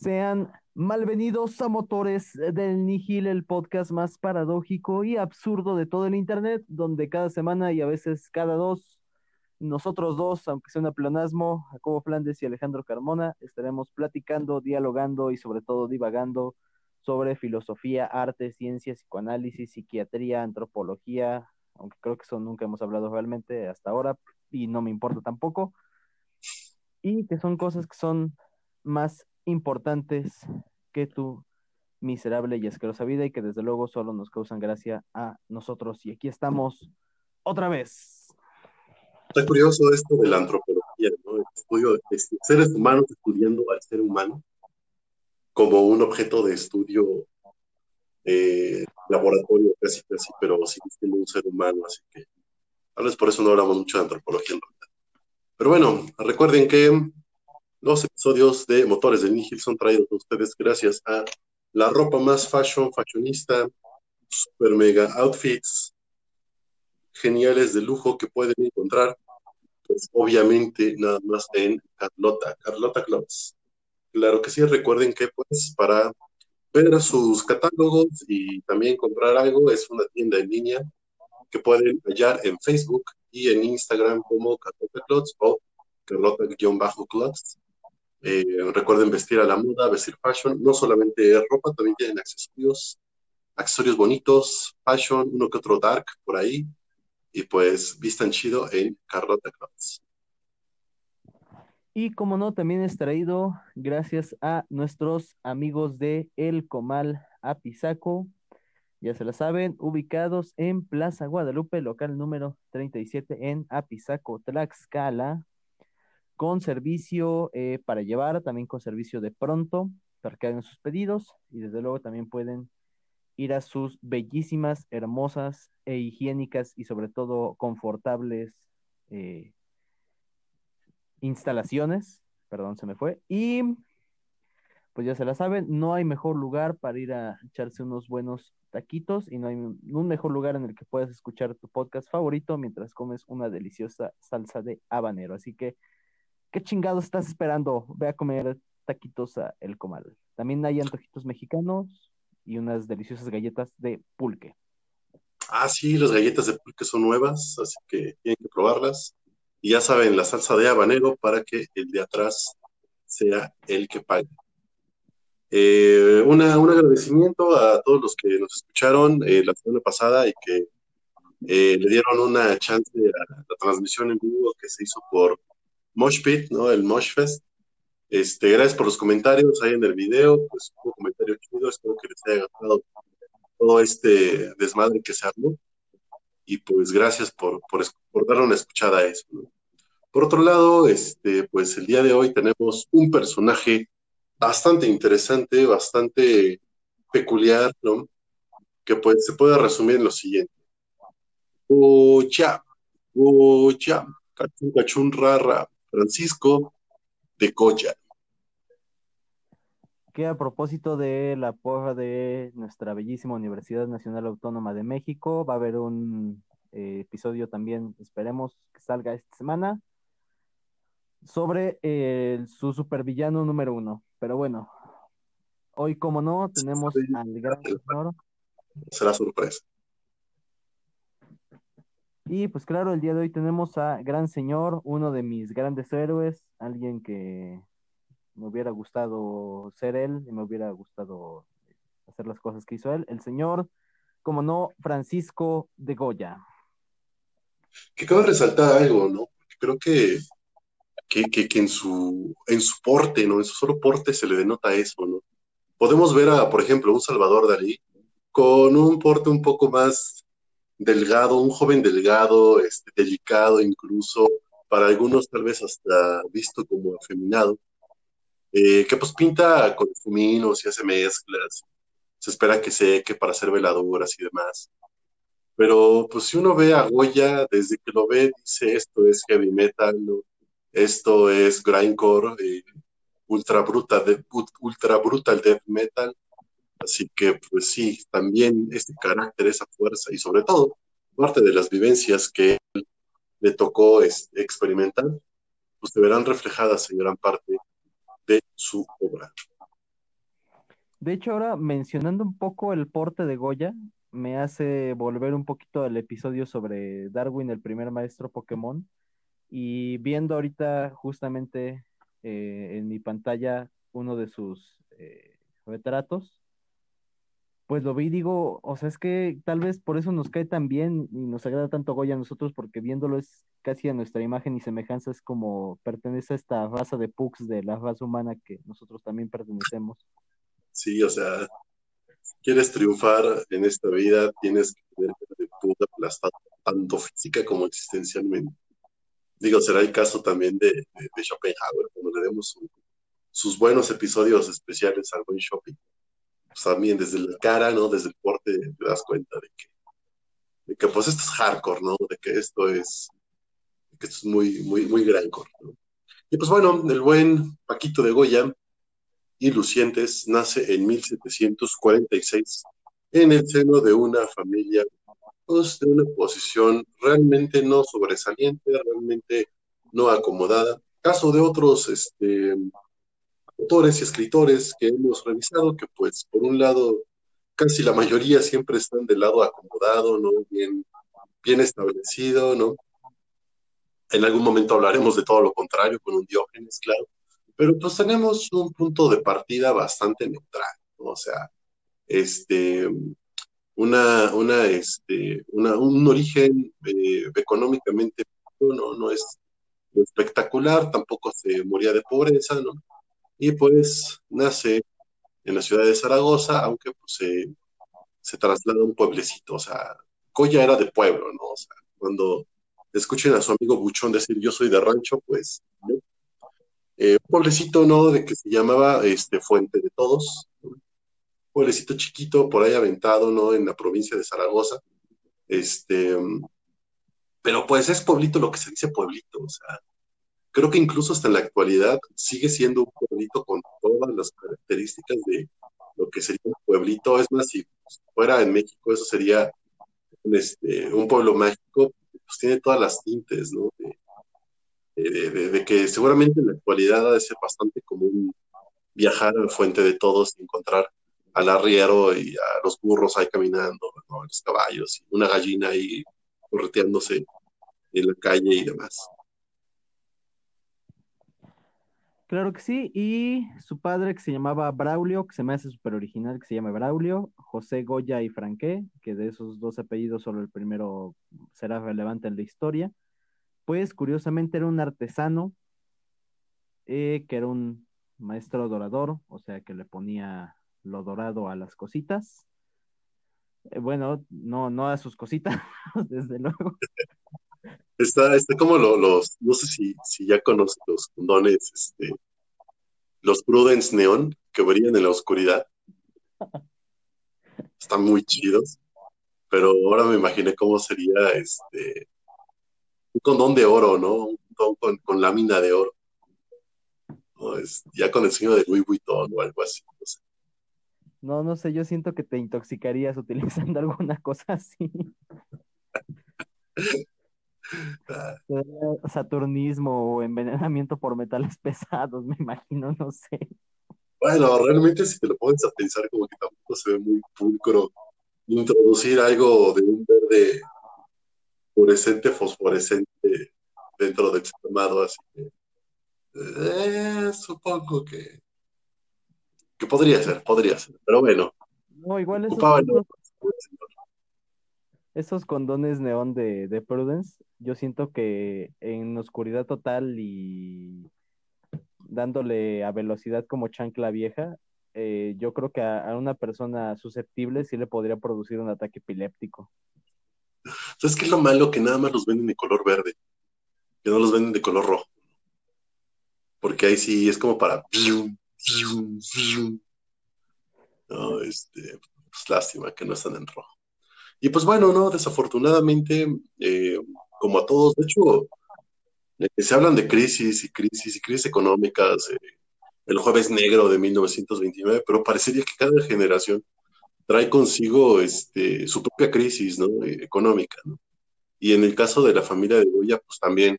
Sean malvenidos a motores del Nihil, el podcast más paradójico y absurdo de todo el Internet, donde cada semana y a veces cada dos, nosotros dos, aunque sea un pleonasmo, Jacobo Flandes y Alejandro Carmona, estaremos platicando, dialogando y sobre todo divagando sobre filosofía, arte, ciencia, psicoanálisis, psiquiatría, antropología, aunque creo que eso nunca hemos hablado realmente hasta ahora y no me importa tampoco, y que son cosas que son más importantes que tu miserable y asquerosa vida y que desde luego solo nos causan gracia a nosotros. Y aquí estamos otra vez. Está curioso esto de la antropología, ¿no? El estudio de seres humanos estudiando al ser humano como un objeto de estudio eh, laboratorio, casi, casi, pero sigue siendo un ser humano, así que tal vez por eso no hablamos mucho de antropología en realidad. Pero bueno, recuerden que los episodios de Motores del Nihil son traídos a ustedes gracias a la ropa más fashion, fashionista, super mega outfits geniales de lujo que pueden encontrar, pues obviamente nada más en Carlota, Carlota Clubs. Claro que sí, recuerden que pues para ver sus catálogos y también comprar algo es una tienda en línea que pueden hallar en Facebook y en Instagram como Carlota Clothes o Carlota-Clothes. Eh, recuerden vestir a la moda, vestir fashion, no solamente ropa, también tienen accesorios, accesorios bonitos, fashion, uno que otro dark por ahí, y pues vistan chido en Carlota Clothes. Y como no, también es traído gracias a nuestros amigos de El Comal Apizaco, ya se la saben, ubicados en Plaza Guadalupe, local número 37 en Apizaco, Tlaxcala con servicio eh, para llevar, también con servicio de pronto, para que hagan sus pedidos y desde luego también pueden ir a sus bellísimas, hermosas e higiénicas y sobre todo confortables eh, instalaciones, perdón, se me fue, y pues ya se la saben, no hay mejor lugar para ir a echarse unos buenos taquitos y no hay un mejor lugar en el que puedas escuchar tu podcast favorito mientras comes una deliciosa salsa de habanero. Así que ¿Qué chingados estás esperando? Ve a comer taquitos a El Comal. También hay antojitos mexicanos y unas deliciosas galletas de pulque. Ah, sí, las galletas de pulque son nuevas, así que tienen que probarlas. Y ya saben, la salsa de habanero para que el de atrás sea el que pague. Eh, un agradecimiento a todos los que nos escucharon eh, la semana pasada y que eh, le dieron una chance a la transmisión en vivo que se hizo por Moshpit, ¿no? El Moshfest. Este, gracias por los comentarios ahí en el video, pues un comentario chido, espero que les haya gustado todo este desmadre que se armó. Y pues gracias por, por, por darle una escuchada a eso. Por otro lado, este, pues el día de hoy tenemos un personaje bastante interesante, bastante peculiar, ¿no? Que pues se puede resumir en lo siguiente. Ucha, ucha, cachun, cachun, rara, Francisco de Goya. Que a propósito de la porra de nuestra bellísima Universidad Nacional Autónoma de México, va a haber un eh, episodio también, esperemos que salga esta semana, sobre su supervillano número uno. Pero bueno, hoy como no, tenemos al gran señor. Será sorpresa. Y pues claro, el día de hoy tenemos a Gran Señor, uno de mis grandes héroes, alguien que me hubiera gustado ser él y me hubiera gustado hacer las cosas que hizo él, el señor, como no, Francisco de Goya. Que cabe resaltar algo, ¿no? Creo que, que, que, en, su, en su porte, ¿no? En su solo porte se le denota eso, ¿no? Podemos ver a, por ejemplo, un Salvador Dalí con un porte un poco más delgado, un joven delgado, este, delicado incluso, para algunos tal vez hasta visto como afeminado, eh, que pues pinta con fuminos y hace mezclas, se espera que seque para hacer veladuras y demás. Pero pues si uno ve a Goya, desde que lo ve, dice esto es heavy metal, esto es grindcore, eh, ultra, brutal, ultra brutal death metal, Así que, pues sí, también este carácter, esa fuerza y sobre todo parte de las vivencias que le tocó experimentar, pues se verán reflejadas en gran parte de su obra. De hecho, ahora mencionando un poco el porte de Goya, me hace volver un poquito al episodio sobre Darwin, el primer maestro Pokémon, y viendo ahorita justamente eh, en mi pantalla uno de sus eh, retratos, pues lo vi y digo, o sea, es que tal vez por eso nos cae tan bien y nos agrada tanto Goya a nosotros, porque viéndolo es casi a nuestra imagen y semejanza, es como pertenece a esta raza de pugs de la raza humana que nosotros también pertenecemos. Sí, o sea, quieres triunfar en esta vida, tienes que tener de puta aplastado, tanto física como existencialmente. Digo, será el caso también de, de, de Schopenhauer, cuando le demos su, sus buenos episodios especiales al buen shopping. También desde la cara, ¿no? Desde el porte te das cuenta de que, pues esto es hardcore, ¿no? De que esto es, esto es muy, muy, muy grandcore. Y pues bueno, el buen Paquito de Goya y Lucientes nace en 1746 en el seno de una familia pues, de una posición realmente no sobresaliente, realmente no acomodada. Caso de otros este, autores y escritores que hemos revisado, que pues por un lado casi la mayoría siempre están del lado acomodado, ¿no? Bien, establecido, ¿no? En algún momento hablaremos de todo lo contrario con un Diógenes, claro, pero pues tenemos un punto de partida bastante neutral. O sea, este, una, una, este, una, un origen eh, económicamente no, no es espectacular, tampoco se moría de pobreza, ¿no? Y pues nace en la ciudad de Zaragoza, aunque pues, se, se traslada a un pueblecito, o sea, Goya era de pueblo, ¿no? O sea, cuando escuchen a su amigo Buchón decir yo soy de rancho, pues. Eh, un pueblecito, ¿no? De que se llamaba este, Fuente de Todos, ¿no? pueblecito chiquito por ahí aventado, ¿no? En la provincia de Zaragoza. Este, pero pues es pueblito lo que se dice pueblito, o sea, creo que incluso hasta en la actualidad sigue siendo un pueblito con todas las características de lo que sería un pueblito. Es más, si fuera en México, eso sería un, este, pueblo mágico, pues tiene todas las tintes, ¿no? De, que seguramente en la actualidad ha de ser bastante común viajar a la fuente de todos y encontrar al arriero y a los burros ahí caminando, ¿no? los caballos, y una gallina ahí correteándose en la calle y demás. Claro que sí, y su padre que se llamaba Braulio, que se me hace súper original, que se llama Braulio, José Goya y Franqué, que de esos dos apellidos solo el primero será relevante en la historia, pues curiosamente era un artesano, eh, que era un maestro dorador, o sea que le ponía lo dorado a las cositas. Eh, bueno, no, no a sus cositas, desde luego. Está, está como lo, los, no sé si, si ya conoces los condones, este, los Prudence Neon que brillan en la oscuridad. Están muy chidos, pero ahora me imaginé cómo sería este un condón de oro, ¿no? Un condón con, con lámina de oro. ¿no? Es, ya con el signo de Louis Vuitton o algo así. No sé. No, no sé, yo siento que te intoxicarías utilizando alguna cosa así. Saturnismo o envenenamiento por metales pesados, me imagino, no sé. Bueno, realmente si te lo pones a pensar, como que tampoco se ve muy pulcro introducir algo de un verde fluorescente, fosforescente dentro del llamado, así que eh, supongo que que podría ser, podría ser, pero bueno. No, igual condones, esos condones neón de, de, Prudence, yo siento que en oscuridad total y dándole a velocidad como chancla vieja, eh, yo creo que a, una persona susceptible sí le podría producir un ataque epiléptico. ¿Sabes qué es lo malo? Que nada más los venden de color verde, que no los venden de color rojo. Porque ahí sí es como para no, este, pues lástima que no están en rojo. Y pues bueno, no, desafortunadamente, eh, como a todos, de hecho, eh, se hablan de crisis y crisis y crisis económicas, eh, el jueves negro de 1929, pero parecería que cada generación trae consigo este, su propia crisis ¿no? económica. ¿no? Y en el caso de la familia de Goya, pues también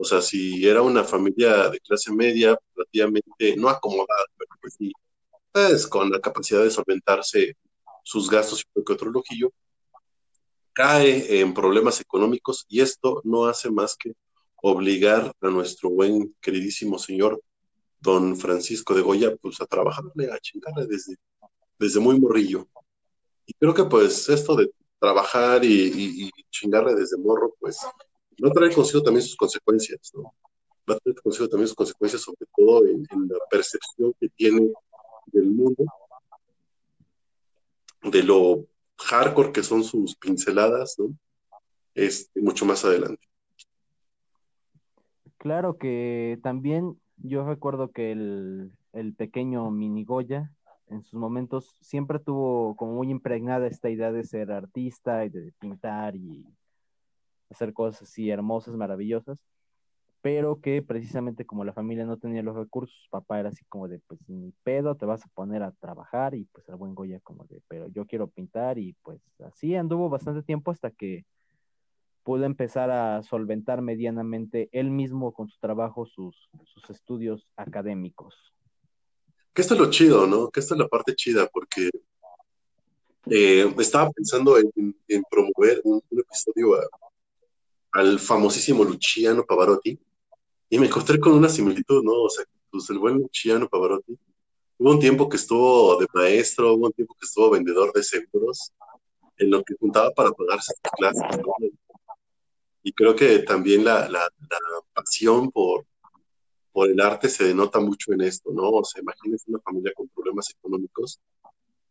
o sea, si era una familia de clase media, relativamente no acomodada, pero pues sí, pues con la capacidad de solventarse sus gastos y que otro lojillo, cae en problemas económicos y esto no hace más que obligar a nuestro buen queridísimo señor don Francisco de Goya pues a trabajarle, a chingarle desde, desde muy morrillo. Y creo que pues esto de trabajar y, chingarle desde morro pues va a traer consigo también sus consecuencias, ¿no? Va a traer consigo también sus consecuencias sobre todo en, en la percepción que tiene del mundo, de lo hardcore que son sus pinceladas, ¿no? Este, mucho más adelante. Claro que también yo recuerdo que el, el pequeño Minigoya en sus momentos siempre tuvo como muy impregnada esta idea de ser artista y de pintar y hacer cosas así hermosas, maravillosas pero que precisamente como la familia no tenía los recursos, papá era así como de, pues ni pedo, te vas a poner a trabajar y pues el buen Goya como de, pero yo quiero pintar y pues así anduvo bastante tiempo hasta que pudo empezar a solventar medianamente él mismo con su trabajo sus, sus estudios académicos. Que esto es lo chido, ¿no? Que esto es la parte chida, porque eh, estaba pensando en, promover un, episodio al famosísimo Luciano Pavarotti, y me encontré con una similitud, ¿no? O sea, pues el buen Luciano Pavarotti, hubo un tiempo que estuvo de maestro, hubo un tiempo que estuvo vendedor de seguros, en lo que juntaba para pagarse sus clases, ¿no? Y creo que también la, la, pasión por, por el arte se denota mucho en esto, ¿no? O sea, imagínense una familia con problemas económicos,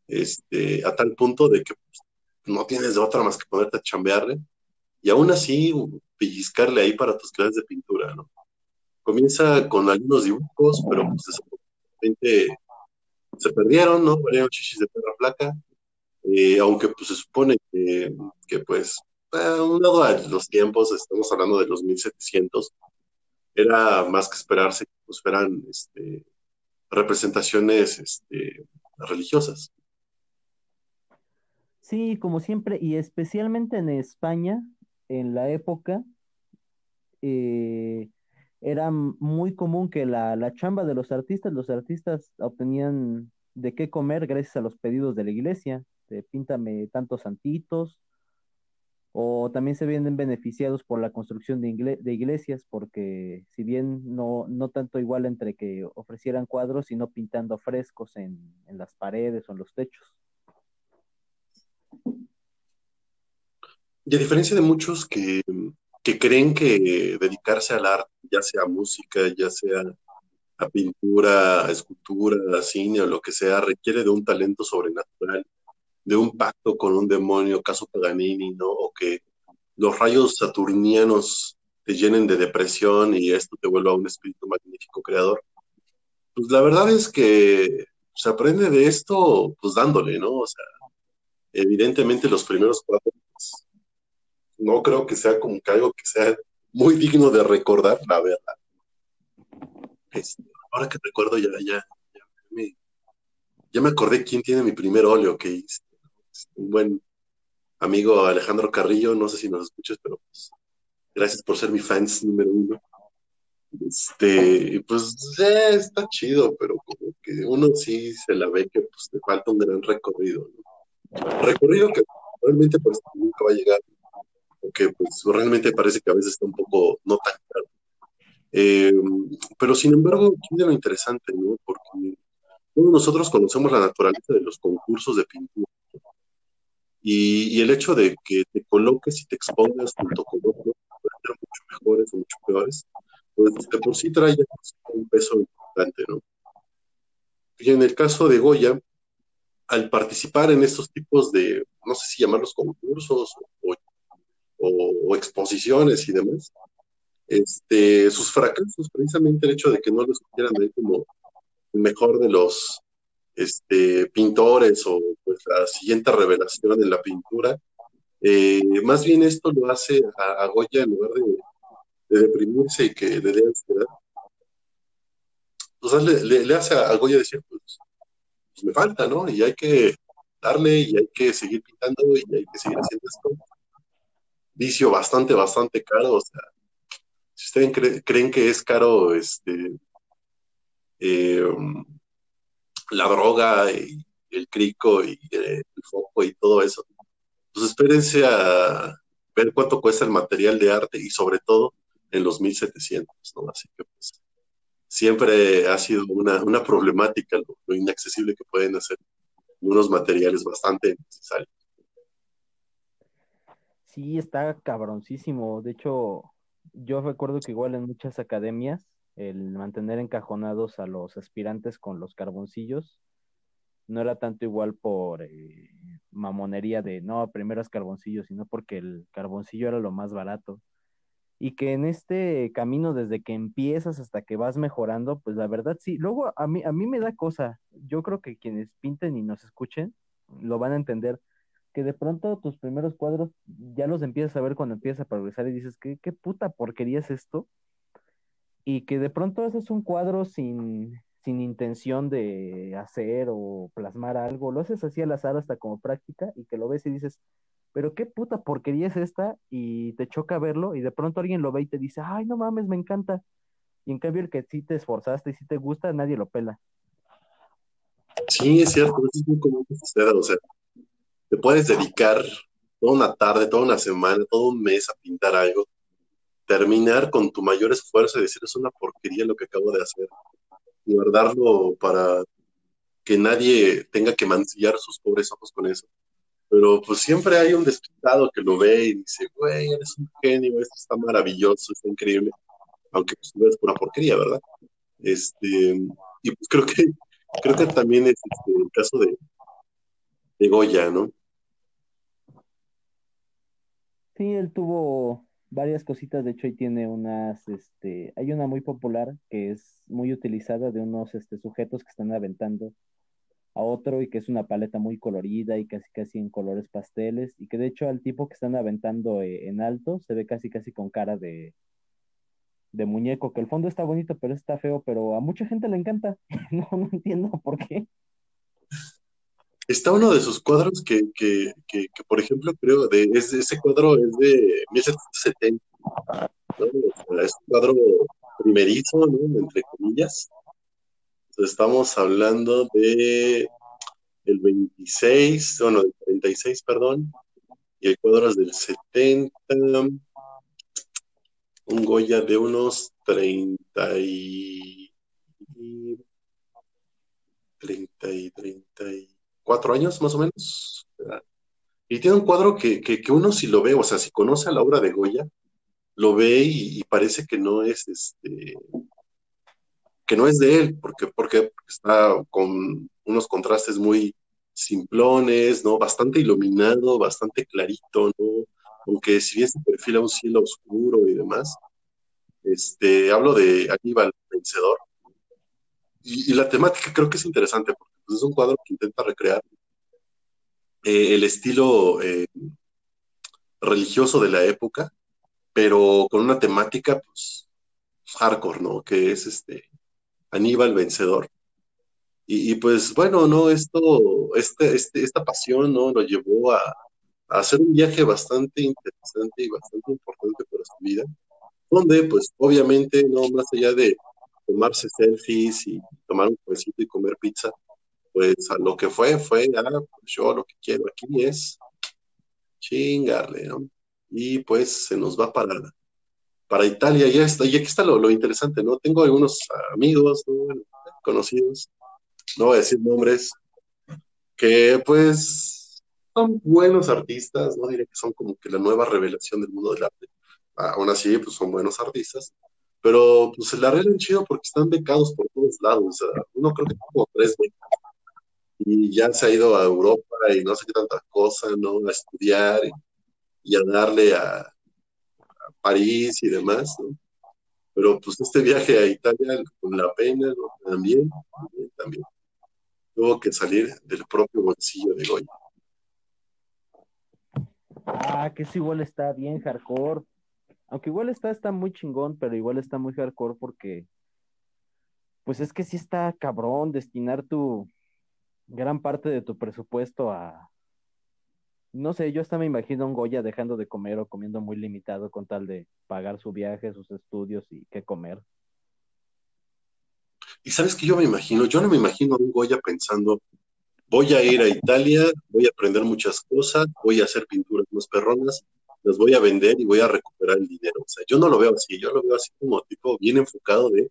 este, a tal punto de que pues, no tienes de otra más que ponerte a chambearle, y aún así pellizcarle ahí para tus clases de pintura, ¿no? Comienza con algunos dibujos, pero pues desafortunadamente se perdieron, ¿no? Valieron chichis de perra flaca, eh, aunque pues se supone que, pues, a un lado a los tiempos, estamos hablando de los 1700, era más que esperarse que pues fueran este, representaciones este, religiosas. Sí, como siempre, y especialmente en España, en la época, eh, era muy común que la, la, chamba de los artistas, los artistas obtenían de qué comer gracias a los pedidos de la iglesia, de píntame tantos santitos, o también se vienen beneficiados por la construcción de, de iglesias, porque si bien no, no tanto igual entre que ofrecieran cuadros, sino pintando frescos en, en las paredes o en los techos. Y a diferencia de muchos que que creen que dedicarse al arte, ya sea música, ya sea a pintura, a escultura, a cine o lo que sea, requiere de un talento sobrenatural, de un pacto con un demonio, caso Paganini, ¿no? O que los rayos saturnianos te llenen de depresión y esto te vuelva un espíritu magnífico creador. Pues la verdad es que se aprende de esto, pues dándole, ¿no? O sea, evidentemente los primeros cuatro no creo que sea como que algo que sea muy digno de recordar, la verdad. Este, ahora que recuerdo, ya, ya, ya, me, ya me acordé quién tiene mi primer óleo que hice. Un buen amigo Alejandro Carrillo, no sé si nos escuchas, pero pues, gracias por ser mi fans número uno. Este, pues eh, está chido, pero como que uno sí se la ve que pues te falta un gran recorrido, Recorrido que realmente pues nunca va a llegar que pues realmente parece que a veces está un poco no tan claro. Eh, pero sin embargo, tiene lo interesante, ¿no? Porque todos nosotros conocemos la naturaleza de los concursos de pintura. Y, el hecho de que te coloques y te expongas junto con otros, pueden ser mucho mejores o mucho peores, pues de por sí trae un peso importante, ¿no? Y en el caso de Goya, al participar en estos tipos de, no sé si llamarlos concursos o o, exposiciones y demás, este, sus fracasos, precisamente el hecho de que no los quieran ver como el mejor de los este, pintores o pues, la siguiente revelación en la pintura, eh, más bien esto lo hace a, Goya en lugar de, deprimirse y que le dé ansiedad. O sea, le, hace a, Goya decir, pues, pues, me falta, ¿no? Y hay que darle y hay que seguir pintando y hay que seguir haciendo esto vicio bastante, bastante caro. O sea, si ustedes creen que es caro, este, eh, la droga y el crico y el foco y todo eso. Pues espérense a ver cuánto cuesta el material de arte y sobre todo en los 1700, ¿no? Así que pues siempre ha sido una, una problemática lo, inaccesible que pueden hacer unos materiales bastante necesarios. Sí, está cabroncísimo. De hecho, yo recuerdo que igual en muchas academias el mantener encajonados a los aspirantes con los carboncillos no era tanto igual por eh, mamonería de no, primero es carboncillo, sino porque el carboncillo era lo más barato. Y que en este camino, desde que empiezas hasta que vas mejorando, pues la verdad sí. Luego a mí, a mí me da cosa. Yo creo que quienes pinten y nos escuchen lo van a entender. Que de pronto tus primeros cuadros ya los empiezas a ver cuando empiezas a progresar y dices, ¿qué, qué puta porquería es esto? Y que de pronto haces un cuadro sin, sin intención de hacer o plasmar algo, lo haces así al azar hasta como práctica y que lo ves y dices, pero qué puta porquería es esta y te choca verlo y de pronto alguien lo ve y te dice, ay, no mames, me encanta. Y en cambio el que sí te esforzaste y sí te gusta, nadie lo pela. Sí, es cierto, es muy común suceda, o sea, te puedes dedicar toda una tarde, toda una semana, todo un mes a pintar algo, terminar con tu mayor esfuerzo y decir, es una porquería lo que acabo de hacer guardarlo para que nadie tenga que mancillar sus pobres ojos con eso. Pero pues siempre hay un despistado que lo ve y dice, güey, eres un genio, esto está maravilloso, está increíble, aunque pues es pura porquería, ¿verdad? Este, y pues creo que, creo que también es este, el caso de, de Goya, ¿no? Sí, él tuvo varias cositas, de hecho ahí tiene unas, este, hay una muy popular que es muy utilizada de unos este, sujetos que están aventando a otro y que es una paleta muy colorida y casi casi en colores pasteles y que de hecho al tipo que están aventando eh, en alto se ve casi casi con cara de, de muñeco, que el fondo está bonito pero está feo, pero a mucha gente le encanta, no, no entiendo por qué. Está uno de sus cuadros que, que, que, por ejemplo, creo, de, es, ese cuadro es de 1770. Es un cuadro primerizo, ¿no? Entre comillas. estamos hablando de el 26, bueno, del 36, perdón, y el cuadro es del 70, un Goya de unos 30 y... 30 y 30 y cuatro años más o menos. Y tiene un cuadro que, que, uno si lo ve, o sea, si conoce la obra de Goya, lo ve y, parece que no es este que no es de él, porque, porque está con unos contrastes muy simplones, ¿no? Bastante iluminado, bastante clarito, ¿no? Aunque si bien se perfila un cielo oscuro y demás, este, hablo de Aníbal Vencedor. Y, y la temática creo que es interesante, porque pues, es un cuadro que intenta recrear eh, el estilo eh, religioso de la época, pero con una temática, pues, hardcore, ¿no? Que es este Aníbal vencedor. Y, pues bueno, no, esto, este, este, esta pasión, ¿no? Lo llevó a, a, hacer un viaje bastante interesante y bastante importante para su vida, donde pues obviamente, no, más allá de tomarse selfies y tomar un cafecito y comer pizza, pues a lo que fue, fue, ah, pues yo lo que quiero aquí es chingarle, ¿no? Y pues se nos va para, para Italia, ya está, y aquí está lo, interesante, ¿no? Tengo algunos amigos, conocidos, no voy a decir nombres, que pues son buenos artistas, no diré que son como que la nueva revelación del mundo del arte, aún así, pues son buenos artistas, pero pues se la arreglan chido porque están becados por todos lados, o sea, uno creo que como tres becas y ya se ha ido a Europa y no sé qué tantas cosas, ¿no? A estudiar y, a darle a, París y demás, ¿no? Pero pues este viaje a Italia con la pena, ¿no? También, también, tuvo que salir del propio bolsillo de Goya. Ah, que eso igual está bien hardcore. Aunque igual está, está muy chingón, pero igual está muy hardcore porque, pues es que sí está cabrón destinar tu, gran parte de tu presupuesto a, no sé, yo hasta me imagino a un Goya dejando de comer o comiendo muy limitado con tal de pagar su viaje, sus estudios y qué comer. Y sabes que yo me imagino, yo no me imagino a un Goya pensando, voy a ir a Italia, voy a aprender muchas cosas, voy a hacer pinturas más perronas, las voy a vender y voy a recuperar el dinero. O sea, yo no lo veo así, yo lo veo así como tipo bien enfocado de,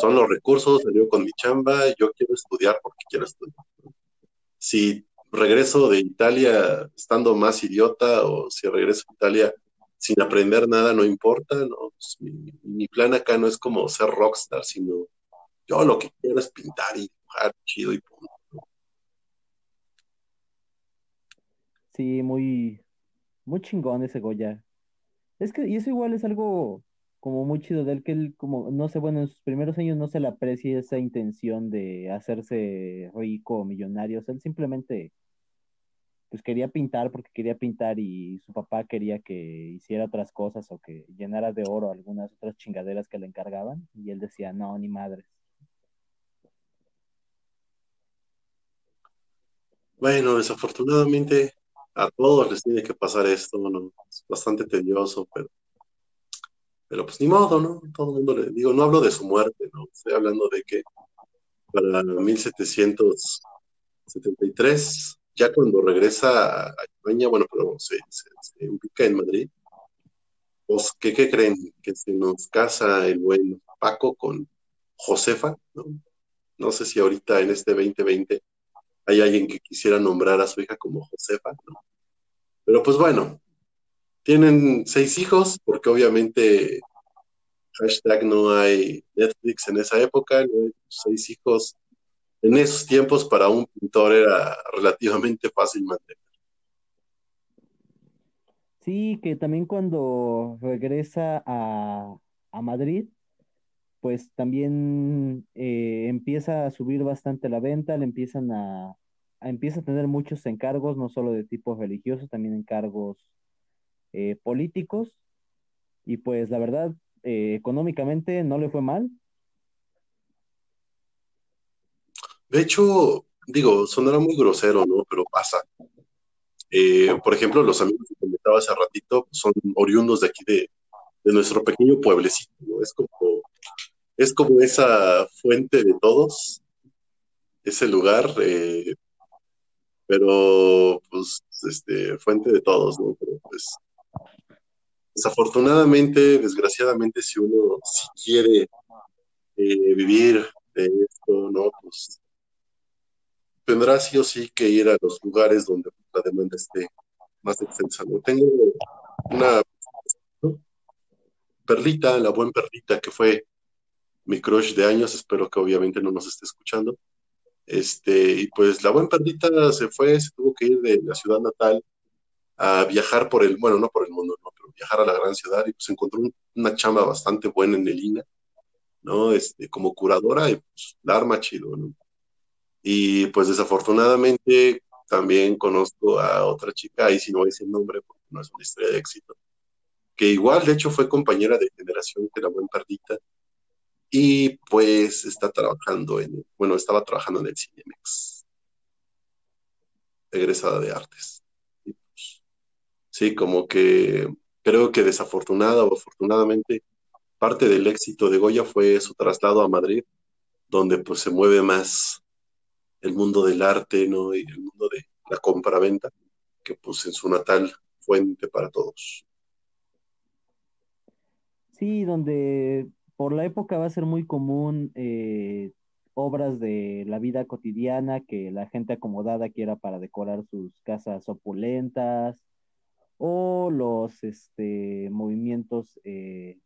son los recursos, salió con mi chamba, yo quiero estudiar porque quiero estudiar. Si regreso de Italia estando más idiota o si regreso a Italia sin aprender nada, no importa, ¿no? Pues, mi, plan acá no es como ser rockstar, sino yo lo que quiero es pintar y dibujar chido y punto. Sí, muy, muy chingón ese Goya. Es que, y eso igual es algo como muy chido de él, que él, como, no sé, bueno, en sus primeros años no se le aprecia esa intención de hacerse rico o millonario, él simplemente, pues quería pintar porque quería pintar y su papá quería que hiciera otras cosas o que llenara de oro algunas otras chingaderas que le encargaban, y él decía, no, ni madres. Bueno, desafortunadamente a todos les tiene que pasar esto, ¿no? Es bastante tedioso, pero, pero pues ni modo, ¿no? Todo el mundo le digo, no hablo de su muerte, ¿no? Estoy hablando de que para 1773, ya cuando regresa a España, bueno, pero se, ubica en Madrid, pues, ¿qué, ¿qué, creen? Que se nos casa el buen Paco con Josefa, ¿no? No sé si ahorita en este 2020 hay alguien que quisiera nombrar a su hija como Josefa, ¿no? Pero pues bueno, tienen seis hijos, porque obviamente hashtag no hay Netflix en esa época, ¿no? seis hijos en esos tiempos para un pintor era relativamente fácil mantener. Sí, que también cuando regresa a, a Madrid, pues también eh, empieza a subir bastante la venta, le empiezan a, empieza a tener muchos encargos, no solo de tipo religioso, también encargos eh, políticos, y pues la verdad, eh, económicamente no le fue mal. De hecho, digo, sonará muy grosero, ¿no? Pero pasa. Eh, por ejemplo, los amigos que comentaba hace ratito son oriundos de aquí de, de nuestro pequeño pueblecito, ¿no? Es como es como esa fuente de todos, ese lugar, pero pues, este, fuente de todos, ¿no? Pero pues, desafortunadamente, desgraciadamente, si uno si quiere eh, vivir de esto, ¿no? Pues tendrá sí o sí que ir a los lugares donde la demanda esté más extensa. Tengo una perlita, la buena perlita que fue mi crush de años, espero que obviamente no nos esté escuchando. Este, y pues la buena perdita se fue, se tuvo que ir de la ciudad natal a viajar por el, bueno, no por el mundo, no, viajar a la gran ciudad y pues encontró un, una chamba bastante buena en el INA, ¿no? Este, como curadora y pues la arma chido, ¿no? Y pues desafortunadamente también conozco a otra chica, ahí si no a el nombre porque no es una historia de éxito, que igual de hecho fue compañera de generación de la buena perdita, y pues está trabajando en, bueno, estaba trabajando en el Cinemex, egresada de artes. Pues, sí, como que creo que desafortunada o afortunadamente, parte del éxito de Goya fue su traslado a Madrid, donde pues se mueve más el mundo del arte, ¿no? Y el mundo de la compra-venta, que pues en su natal fuente para todos. Sí, donde por la época va a ser muy común eh, obras de la vida cotidiana que la gente acomodada quiera para decorar sus casas opulentas o los este, movimientos, eh,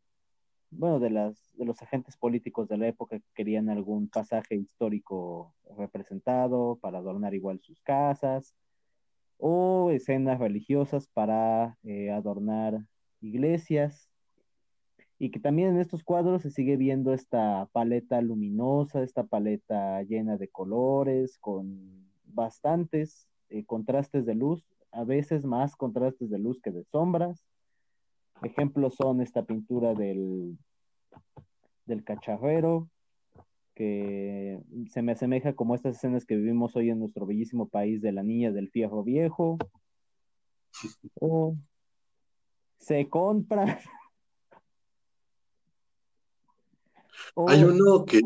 bueno, de, las, de los agentes políticos de la época que querían algún pasaje histórico representado para adornar igual sus casas o escenas religiosas para eh, adornar iglesias y que también en estos cuadros se sigue viendo esta paleta luminosa, esta paleta llena de colores, con bastantes eh, contrastes de luz, a veces más contrastes de luz que de sombras. Ejemplos son esta pintura del, del cacharrero, que se me asemeja como estas escenas que vivimos hoy en nuestro bellísimo país de la niña del fierro viejo. Se compra Hay uno que,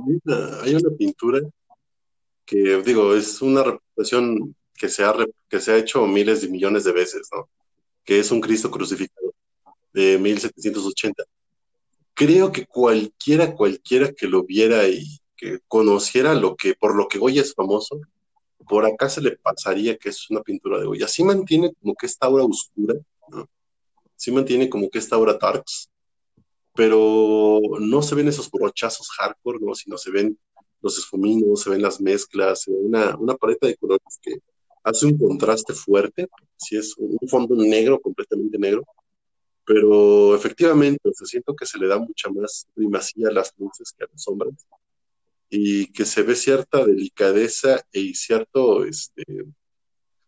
hay una pintura que, digo, es una representación que se ha, que se ha hecho miles de millones de veces, ¿no? Que es un Cristo crucificado de 1780. Creo que cualquiera, cualquiera que lo viera y que conociera lo que, por lo que Goya es famoso, por acá se le pasaría que es una pintura de Goya. Sí mantiene como que esta aura oscura, ¿no? Sí mantiene como que esta aura darks, pero no se ven esos brochazos hardcore, ¿no? Sino se ven los esfuminos, se ven las mezclas, se ve una, una paleta de colores que hace un contraste fuerte, si es un fondo negro, completamente negro, pero efectivamente, o sea, siento que se le da mucha más primacía a las luces que a las sombras y que se ve cierta delicadeza y cierto, este,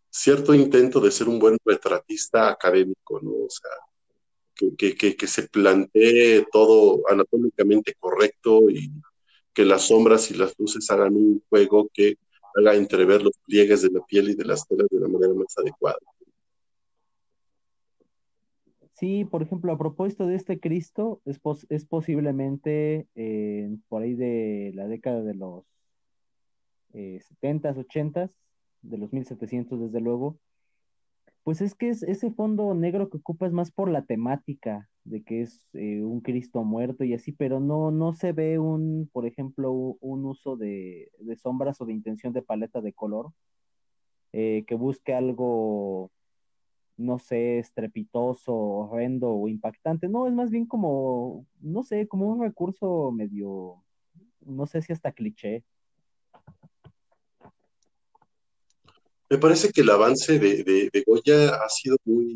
cierto intento de ser un buen retratista académico, ¿no? O sea, que, que, que, que se plantee todo anatómicamente correcto y que las sombras y las luces hagan un juego que haga entrever los pliegues de la piel y de las telas de la manera más adecuada. sí, por ejemplo, a propósito de este Cristo, es, es posiblemente eh, por ahí de la década de los eh, 70s, 80s, de los 1700 desde luego, pues es que es, ese fondo negro que ocupa es más por la temática de que es eh, un Cristo muerto y así, pero no, no se ve un, por ejemplo, un uso de, de sombras o de intención de paleta de color eh, que busque algo, no sé, estrepitoso, horrendo o impactante. No, es más bien como, no sé, como un recurso medio, no sé si hasta cliché. Me parece que el avance de, de, de Goya ha sido muy,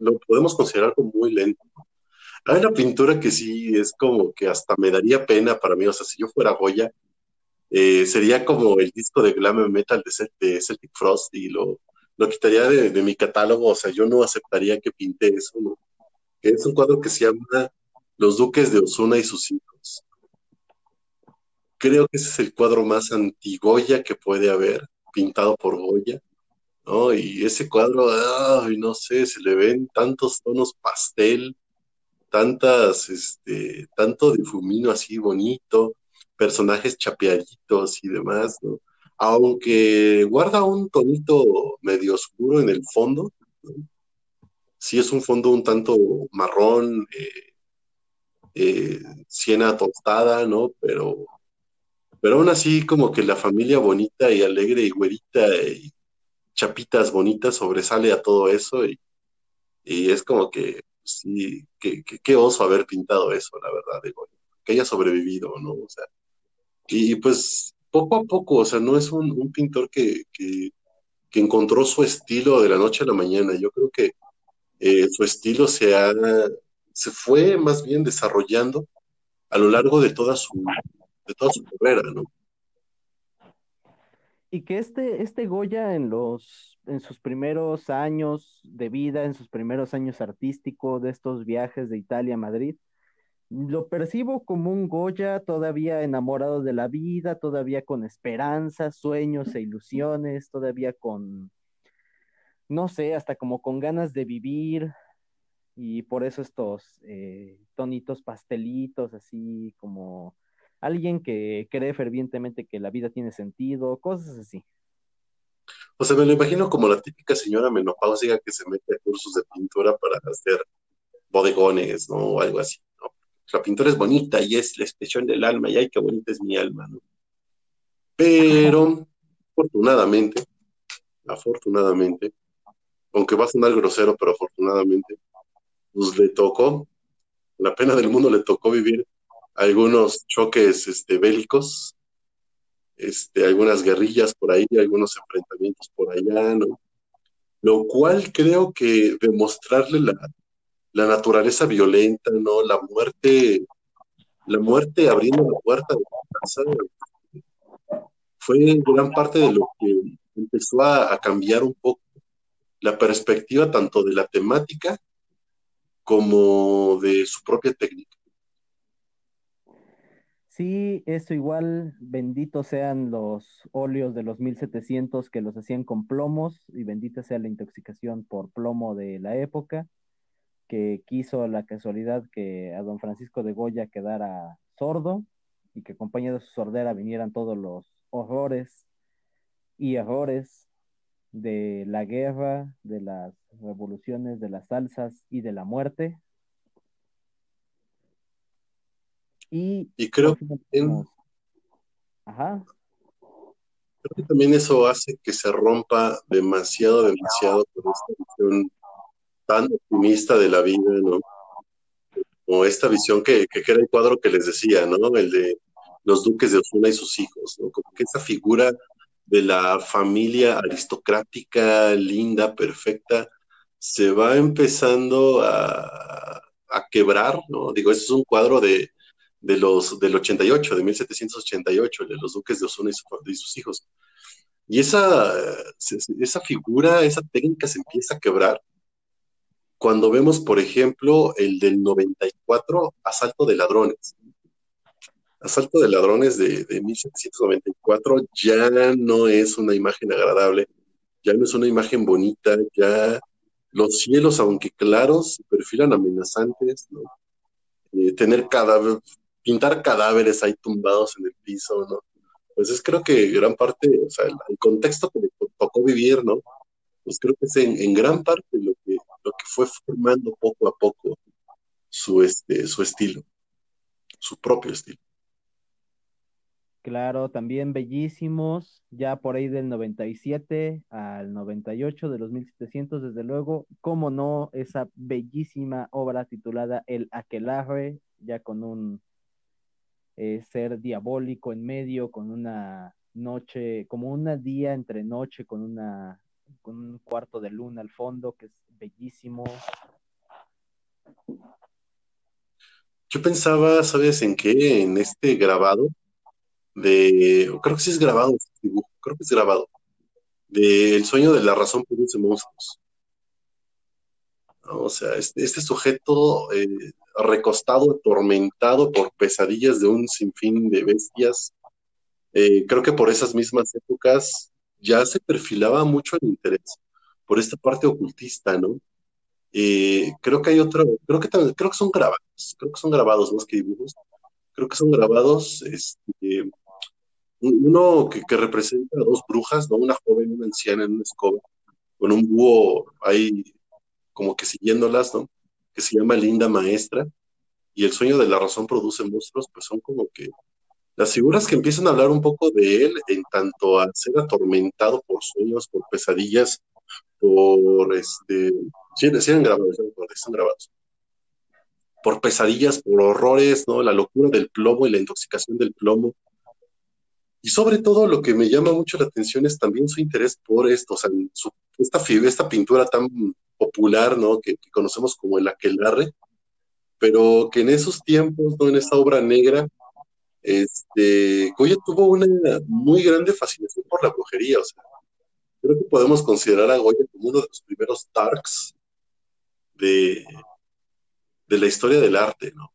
lo podemos considerar como muy lento. Hay una pintura que sí es como que hasta me daría pena para mí, o sea, si yo fuera Goya, eh, sería como el disco de glam metal de, Celtic Frost y lo, lo quitaría de, de, mi catálogo, o sea, yo no aceptaría que pinte eso, ¿no? Es un cuadro que se llama Los Duques de Osuna y sus hijos. Creo que ese es el cuadro más anti-Goya que puede haber, pintado por Goya, ¿no? Y ese cuadro, ay, no sé, se le ven tantos tonos pastel, tantas, este, tanto difumino así bonito, personajes chapeaditos y demás, ¿no? Aunque guarda un tonito medio oscuro en el fondo, ¿no? Sí es un fondo un tanto marrón, eh, eh, siena tostada, ¿no? Pero, pero aún así como que la familia bonita y alegre y güerita y chapitas bonitas sobresale a todo eso y, y es como que sí, qué que, que oso haber pintado eso, la verdad, digo, que haya sobrevivido, ¿no? O sea, y pues poco a poco, o sea, no es un, un pintor que, que, que, encontró su estilo de la noche a la mañana, yo creo que eh, su estilo se, ha, se fue más bien desarrollando a lo largo de toda su, de toda su carrera, ¿no? Y que este, este Goya en los, en sus primeros años de vida, en sus primeros años artísticos, de estos viajes de Italia a Madrid, lo percibo como un Goya todavía enamorado de la vida, todavía con esperanzas, sueños e ilusiones, todavía con, no sé, hasta como con ganas de vivir, y por eso estos eh, tonitos pastelitos, así como alguien que cree fervientemente que la vida tiene sentido, cosas así. O sea, me lo imagino como la típica señora menopáusica que se mete a cursos de pintura para hacer bodegones, ¿no? O algo así, ¿no? La pintura es bonita y es la expresión del alma, y ay, qué bonita es mi alma, ¿no? Pero, afortunadamente, afortunadamente, aunque va a sonar grosero, pero afortunadamente, pues le tocó, la pena del mundo le tocó vivir algunos choques este, bélicos, este, algunas guerrillas por ahí, algunos enfrentamientos por allá, ¿no? Lo cual creo que demostrarle la, la naturaleza violenta, ¿no? La muerte, la muerte abriendo la puerta de la casa, fue gran parte de lo que empezó a, a cambiar un poco la perspectiva tanto de la temática como de su propia técnica. Sí, eso igual, benditos sean los óleos de los 1700 que los hacían con plomos y bendita sea la intoxicación por plomo de la época, que quiso la casualidad que a don Francisco de Goya quedara sordo y que acompañado de su sordera vinieran todos los horrores y errores de la guerra, de las revoluciones, de las salsas y de la muerte. Y, creo, que Ajá. creo que también eso hace que se rompa demasiado, demasiado por esta visión tan optimista de la vida, ¿no? O esta visión que, que era el cuadro que les decía, ¿no? El de los duques de Osuna y sus hijos, ¿no? Como que esa figura de la familia aristocrática, linda, perfecta, se va empezando a, quebrar, ¿no? Digo, ese es un cuadro de, los, del 88, de 1788, de los duques de Osuna y, sus hijos. Y esa, esa figura, esa técnica se empieza a quebrar cuando vemos, por ejemplo, el del 94, Asalto de Ladrones. Asalto de Ladrones de, de 1794 ya no es una imagen agradable, ya no es una imagen bonita, ya los cielos, aunque claros, se perfilan amenazantes, ¿no? Eh, tener cadáver, pintar cadáveres ahí tumbados en el piso, ¿no? Pues es creo que gran parte, o sea, el, contexto que le tocó vivir, ¿no? Pues creo que es en, gran parte lo que, lo que fue formando poco a poco su, este, su estilo, su propio estilo. Claro, también bellísimos, ya por ahí del 97 al 98 de los 1700, desde luego, cómo no, esa bellísima obra titulada El Aquelarre, ya con un eh, ser diabólico en medio, con una noche, como un día entre noche, con, una, con un cuarto de luna al fondo, que es bellísimo. Yo pensaba, ¿sabes en qué? En este grabado de, creo que sí es grabado, creo que es grabado, de El sueño de la razón produce monstruos. O sea, este, este sujeto eh, recostado, atormentado por pesadillas de un sinfín de bestias, eh, creo que por esas mismas épocas ya se perfilaba mucho el interés por esta parte ocultista, ¿no? Eh, creo que hay otro, creo que creo que son grabados, creo que son grabados más que dibujos, creo que son grabados, este, uno que, representa a dos brujas. Una joven y una anciana en una escoba, con un búho ahí como que siguiéndolas, ¿no? Que se llama Linda Maestra, y el sueño de la razón produce monstruos, pues son como que las figuras que empiezan a hablar un poco de él en tanto a ser atormentado por sueños, por pesadillas, por este, sí, eran grabados, grabados, por pesadillas, por horrores, ¿no? La locura del plomo y la intoxicación del plomo, y sobre todo lo que me llama mucho la atención es también su interés por esto, o sea, esta, esta pintura tan popular, ¿no? Que, conocemos como el aquelarre, pero que en esos tiempos, ¿no? En esta obra negra, este, Goya tuvo una muy grande fascinación por la brujería, o sea, creo que podemos considerar a Goya como uno de los primeros Tarks de, de la historia del arte, ¿no?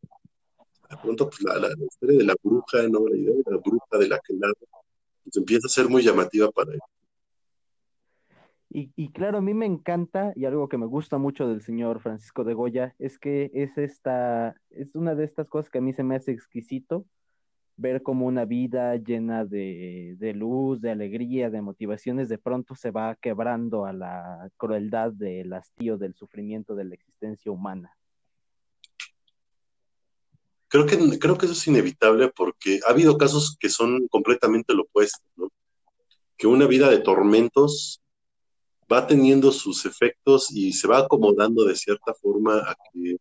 De pronto pues, la, historia de la bruja, ¿no? La idea de la bruja, de la que nada, pues empieza a ser muy llamativa para él. Y, y, claro, a mí me encanta y algo que me gusta mucho del señor Francisco de Goya es que es esta, es una de estas cosas que a mí se me hace exquisito, ver cómo una vida llena de, de luz, de alegría, de motivaciones, de pronto se va quebrando a la crueldad del hastío, del sufrimiento de la existencia humana. Creo que, creo que eso es inevitable porque ha habido casos que son completamente lo opuesto, ¿no? Que una vida de tormentos va teniendo sus efectos y se va acomodando de cierta forma a que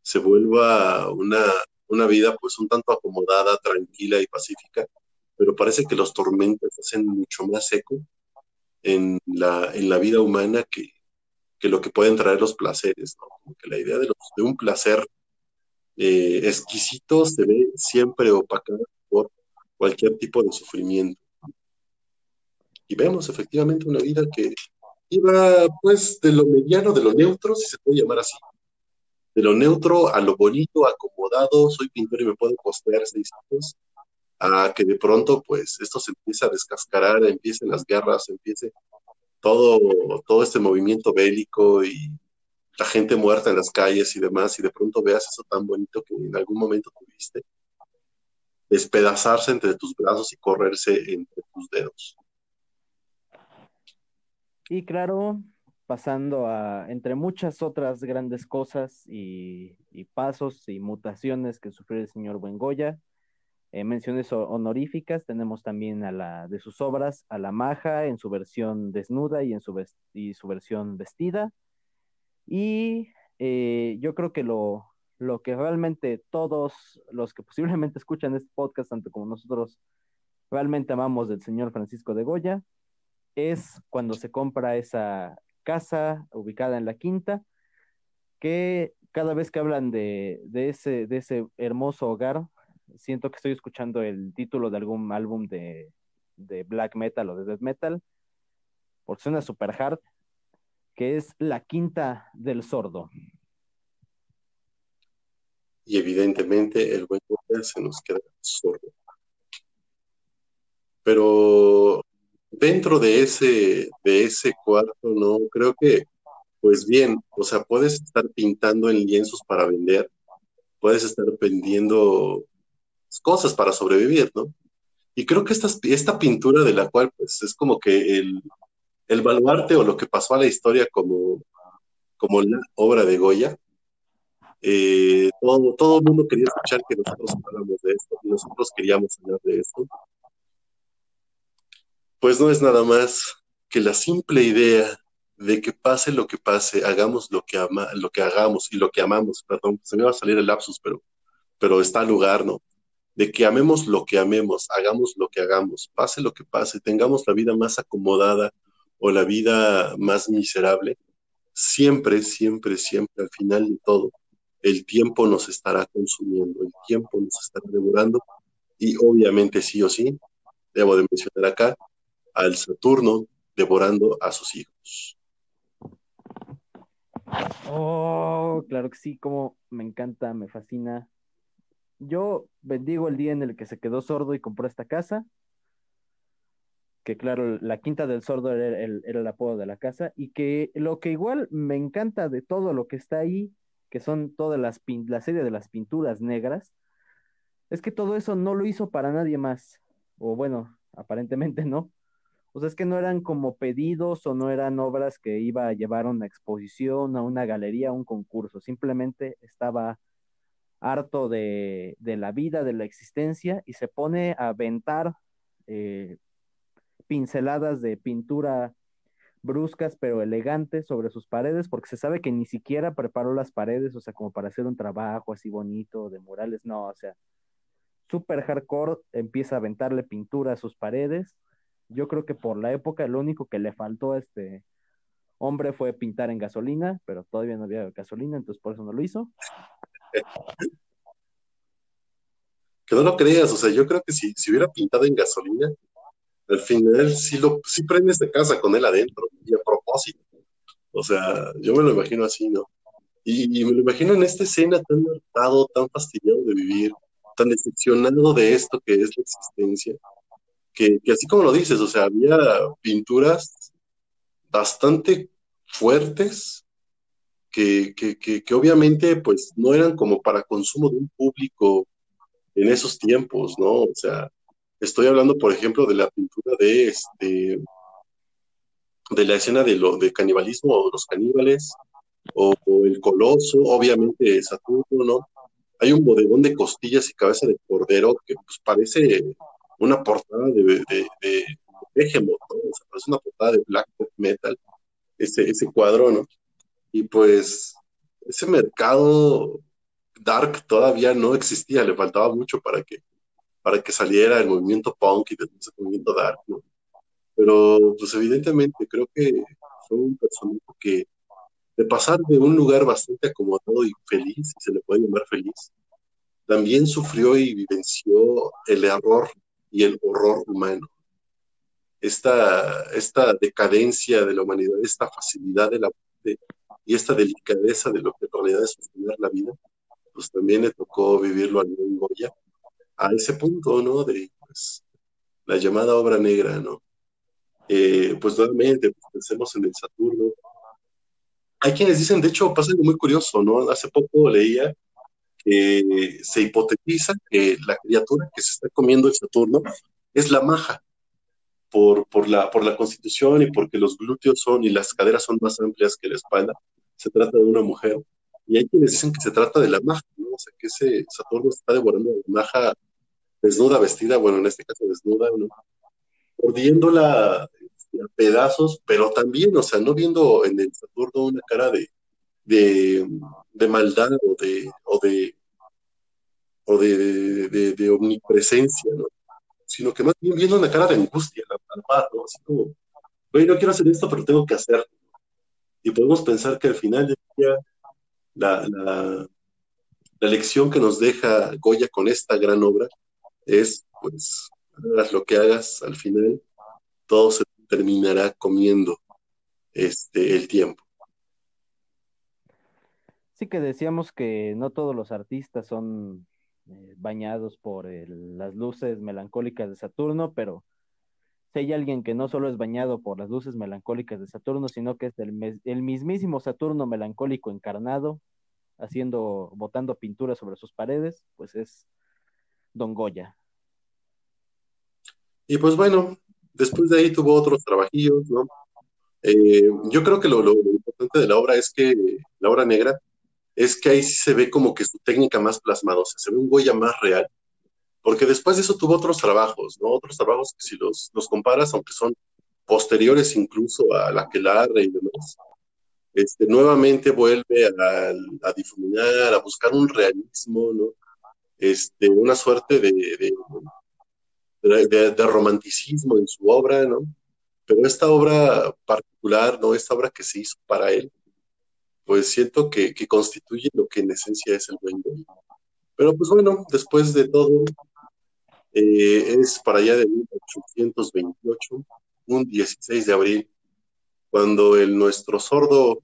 se vuelva una, una vida pues un tanto acomodada, tranquila y pacífica, pero parece que los tormentos hacen mucho más eco en la, en la vida humana que, que lo que pueden traer los placeres, ¿no? Como que la idea de, los, de un placer eh, exquisito se ve siempre opacado por cualquier tipo de sufrimiento. Y vemos efectivamente una vida que iba pues de lo mediano, de lo neutro, si se puede llamar así, de lo neutro a lo bonito, acomodado, soy pintor y me puedo costear seis años, a que de pronto pues esto se empieza a descascarar, empiecen las guerras, empiece todo, todo este movimiento bélico y la gente muerta en las calles y demás, y de pronto veas eso tan bonito que en algún momento tuviste, despedazarse entre tus brazos y correrse entre tus dedos. Y claro, pasando a, entre muchas otras grandes cosas y, pasos y mutaciones que sufrió el señor Buengoya, eh, menciones honoríficas, tenemos también a la de sus obras, a la maja en su versión desnuda y en su, y su versión vestida. Y eh, yo creo que lo, lo que realmente todos los que posiblemente escuchan este podcast, tanto como nosotros, realmente amamos del señor Francisco de Goya, es cuando se compra esa casa ubicada en la quinta, que cada vez que hablan de, ese, de ese hermoso hogar, siento que estoy escuchando el título de algún álbum de, black metal o de death metal, porque suena super hard, que es La Quinta del Sordo. Y evidentemente el buen se nos queda sordo. Pero dentro de ese, de ese cuarto, ¿no? Creo que, pues bien, o sea, puedes estar pintando en lienzos para vender, puedes estar vendiendo cosas para sobrevivir, ¿no? Y creo que esta, esta pintura de la cual, pues, es como que el, el baluarte o lo que pasó a la historia como, como la obra de Goya, eh, todo, todo el mundo quería escuchar que nosotros hablamos de esto, y nosotros queríamos hablar de esto pues no es nada más que la simple idea de que pase lo que pase, hagamos lo que, ama, lo que hagamos y lo que amamos, perdón, se me va a salir el lapsus, pero, pero está al lugar, ¿no? De que amemos lo que amemos, hagamos lo que hagamos, pase lo que pase, tengamos la vida más acomodada o la vida más miserable, siempre, siempre, siempre, al final de todo, el tiempo nos estará consumiendo, el tiempo nos estará devorando y obviamente sí o sí, debo de mencionar acá, al Saturno devorando a sus hijos. Oh, claro que sí, como me encanta, me fascina. Yo bendigo el día en el que se quedó sordo y compró esta casa. Que claro, la quinta del sordo era el, apodo de la casa. Y que lo que igual me encanta de todo lo que está ahí, que son todas las la serie de las pinturas negras, es que todo eso no lo hizo para nadie más. O bueno, aparentemente no. O sea, es que no eran como pedidos o no eran obras que iba a llevar a una exposición, a una galería, a un concurso. Simplemente estaba harto de, la vida, de la existencia y se pone a aventar eh, pinceladas de pintura bruscas pero elegantes sobre sus paredes porque se sabe que ni siquiera preparó las paredes, o sea, como para hacer un trabajo así bonito de murales, no, o sea, super hardcore, empieza a aventarle pintura a sus paredes yo creo que por la época lo único que le faltó a este hombre fue pintar en gasolina, pero todavía no había gasolina, entonces por eso no lo hizo. Que no lo creas, o sea, yo creo que si, si hubiera pintado en gasolina, al final sí, lo, sí prendes de casa con él adentro, y a propósito. O sea, yo me lo imagino así, ¿no? Y, me lo imagino en esta escena tan hartado, tan fastidiado de vivir, tan decepcionado de esto que es la existencia, que, así como lo dices, o sea, había pinturas bastante fuertes que, que, obviamente pues no eran como para consumo de un público en esos tiempos, ¿no? O sea, estoy hablando, por ejemplo, de la pintura de este de la escena de lo de canibalismo o de los caníbales o, el coloso, obviamente Saturno, ¿no? Hay un bodegón de costillas y cabeza de cordero que pues parece una portada de, de, de, es una portada de black metal, ese, ese cuadro, ¿no? Y pues ese mercado dark todavía no existía, le faltaba mucho para que, para que saliera el movimiento punk y después el movimiento dark. Pero pues evidentemente creo que fue un personaje que de pasar de un lugar bastante acomodado y feliz, si se le puede llamar feliz, también sufrió y vivenció el error y el horror humano. Esta, esta decadencia de la humanidad, esta facilidad de la muerte y esta delicadeza de lo que en realidad es sostener la vida, pues también le tocó vivirlo a en Goya, a ese punto, ¿no? De pues, la llamada obra negra, ¿no? Eh, pues nuevamente, pues, pensemos en el Saturno. Hay quienes dicen, de hecho, pasa algo muy curioso, ¿no? Hace poco leía que se hipotetiza que la criatura que se está comiendo el Saturno es la maja, por, la constitución y porque los glúteos son y las caderas son más amplias que la espalda. Se trata de una mujer. Y hay quienes dicen que se trata de la maja, ¿no? O sea, que ese Saturno está devorando a la maja desnuda, vestida, bueno, en este caso desnuda, ¿no? mordiéndola este, a pedazos, pero también, o sea, no viendo en el Saturno una cara de, de, de maldad o de, o de, o de, de, de omnipresencia, ¿no? sino que más bien viendo una cara de angustia al par, ¿no? Así como, oye, no quiero hacer esto, pero tengo que hacerlo. Y podemos pensar que al final del día, la, la, la lección que nos deja Goya con esta gran obra es, pues, hagas lo que hagas, al final todo se terminará comiendo este, el tiempo. Sí que decíamos que no todos los artistas son eh, bañados por las luces melancólicas de Saturno, pero si hay alguien que no solo es bañado por las luces melancólicas de Saturno, sino que es el, el mismísimo Saturno melancólico encarnado, haciendo, botando pintura sobre sus paredes, pues es Don Goya. Y pues bueno, después de ahí tuvo otros trabajillos, ¿no? Eh, yo creo que lo, lo, importante de la obra es que la obra negra es que ahí se ve como que su técnica más plasmada, o sea, se ve un Goya más real, porque después de eso tuvo otros trabajos, ¿no? Otros trabajos que si los, los comparas, aunque son posteriores incluso a la que y demás, este, nuevamente vuelve a, a, difuminar, a buscar un realismo, ¿no? Este, una suerte de, de, de, romanticismo en su obra, ¿no? Pero esta obra particular, ¿no? Esta obra que se hizo para él, pues siento que, que, constituye lo que en esencia es el buen Pero pues bueno, después de todo, eh, es para allá de 1828, un 16 de abril, cuando el nuestro sordo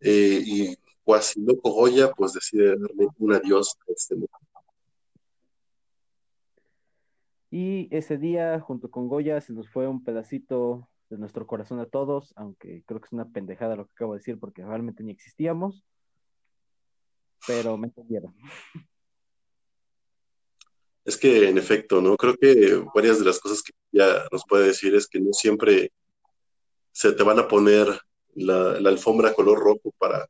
eh, y cuasi loco Goya, pues decide darle un adiós a este mundo. Y ese día, junto con Goya, se nos fue un pedacito de nuestro corazón a todos, aunque creo que es una pendejada lo que acabo de decir porque realmente ni existíamos, pero me entendieron. Es que en efecto, ¿no? Creo que varias de las cosas que ya nos puede decir es que no siempre se te van a poner la, la alfombra color rojo para,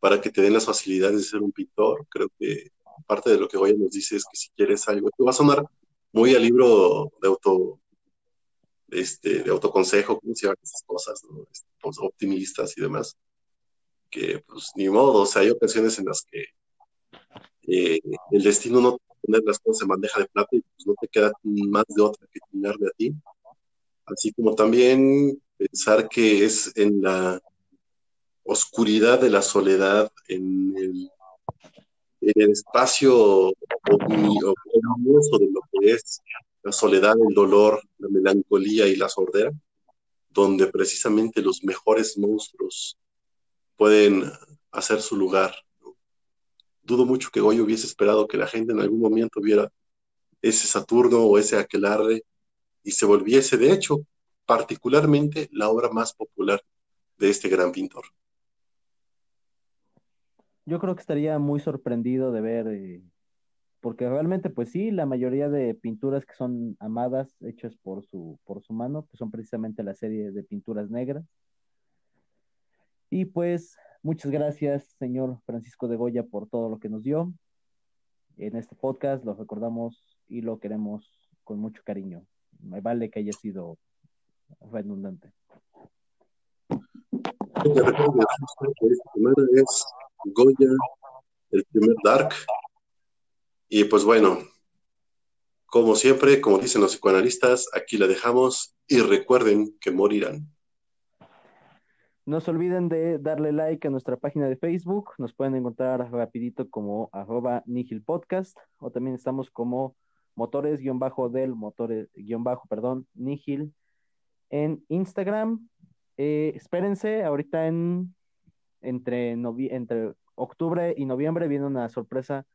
para que te den las facilidades de ser un pintor. Creo que parte de lo que Goya nos dice es que si quieres algo, te va a sonar muy al libro de auto este, de autoconsejo, ¿cómo se llaman esas cosas? ¿no? Este, pues, optimistas y demás. Que pues ni modo, o sea, hay ocasiones en las que eh, el destino no poner las cosas en bandeja de plata y pues no te queda más de otra que de a ti. Así como también pensar que es en la oscuridad de la soledad, en el, en el espacio ominoso de lo que es la soledad, el dolor, la melancolía y la sordera, donde precisamente los mejores monstruos pueden hacer su lugar. Dudo mucho que Goya hubiese esperado que la gente en algún momento viera ese Saturno o ese Aquelarre y se volviese, de hecho, particularmente la obra más popular de este gran pintor. Yo creo que estaría muy sorprendido de ver eh, porque realmente, pues sí, la mayoría de pinturas que son amadas, hechas por su, por su mano, pues son precisamente la serie de pinturas negras. Y pues, muchas gracias, señor Francisco de Goya, por todo lo que nos dio. En este podcast lo recordamos y lo queremos con mucho cariño. Me vale que haya sido redundante. Este es Goya, el primer Dark, y pues bueno, como siempre, como dicen los psicoanalistas, aquí la dejamos y recuerden que morirán. No se olviden de darle like a nuestra página de Facebook. Nos pueden encontrar rapidito como arroba Nihil Podcast o también estamos como motores-del motores-bajo, perdón, Nihil en Instagram. Eh, espérense, ahorita en entre, entre octubre y noviembre viene una sorpresa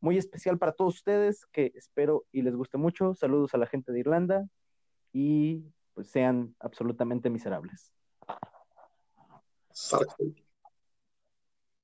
muy especial para todos ustedes que espero y les guste mucho. Saludos a la gente de Irlanda y pues sean absolutamente miserables.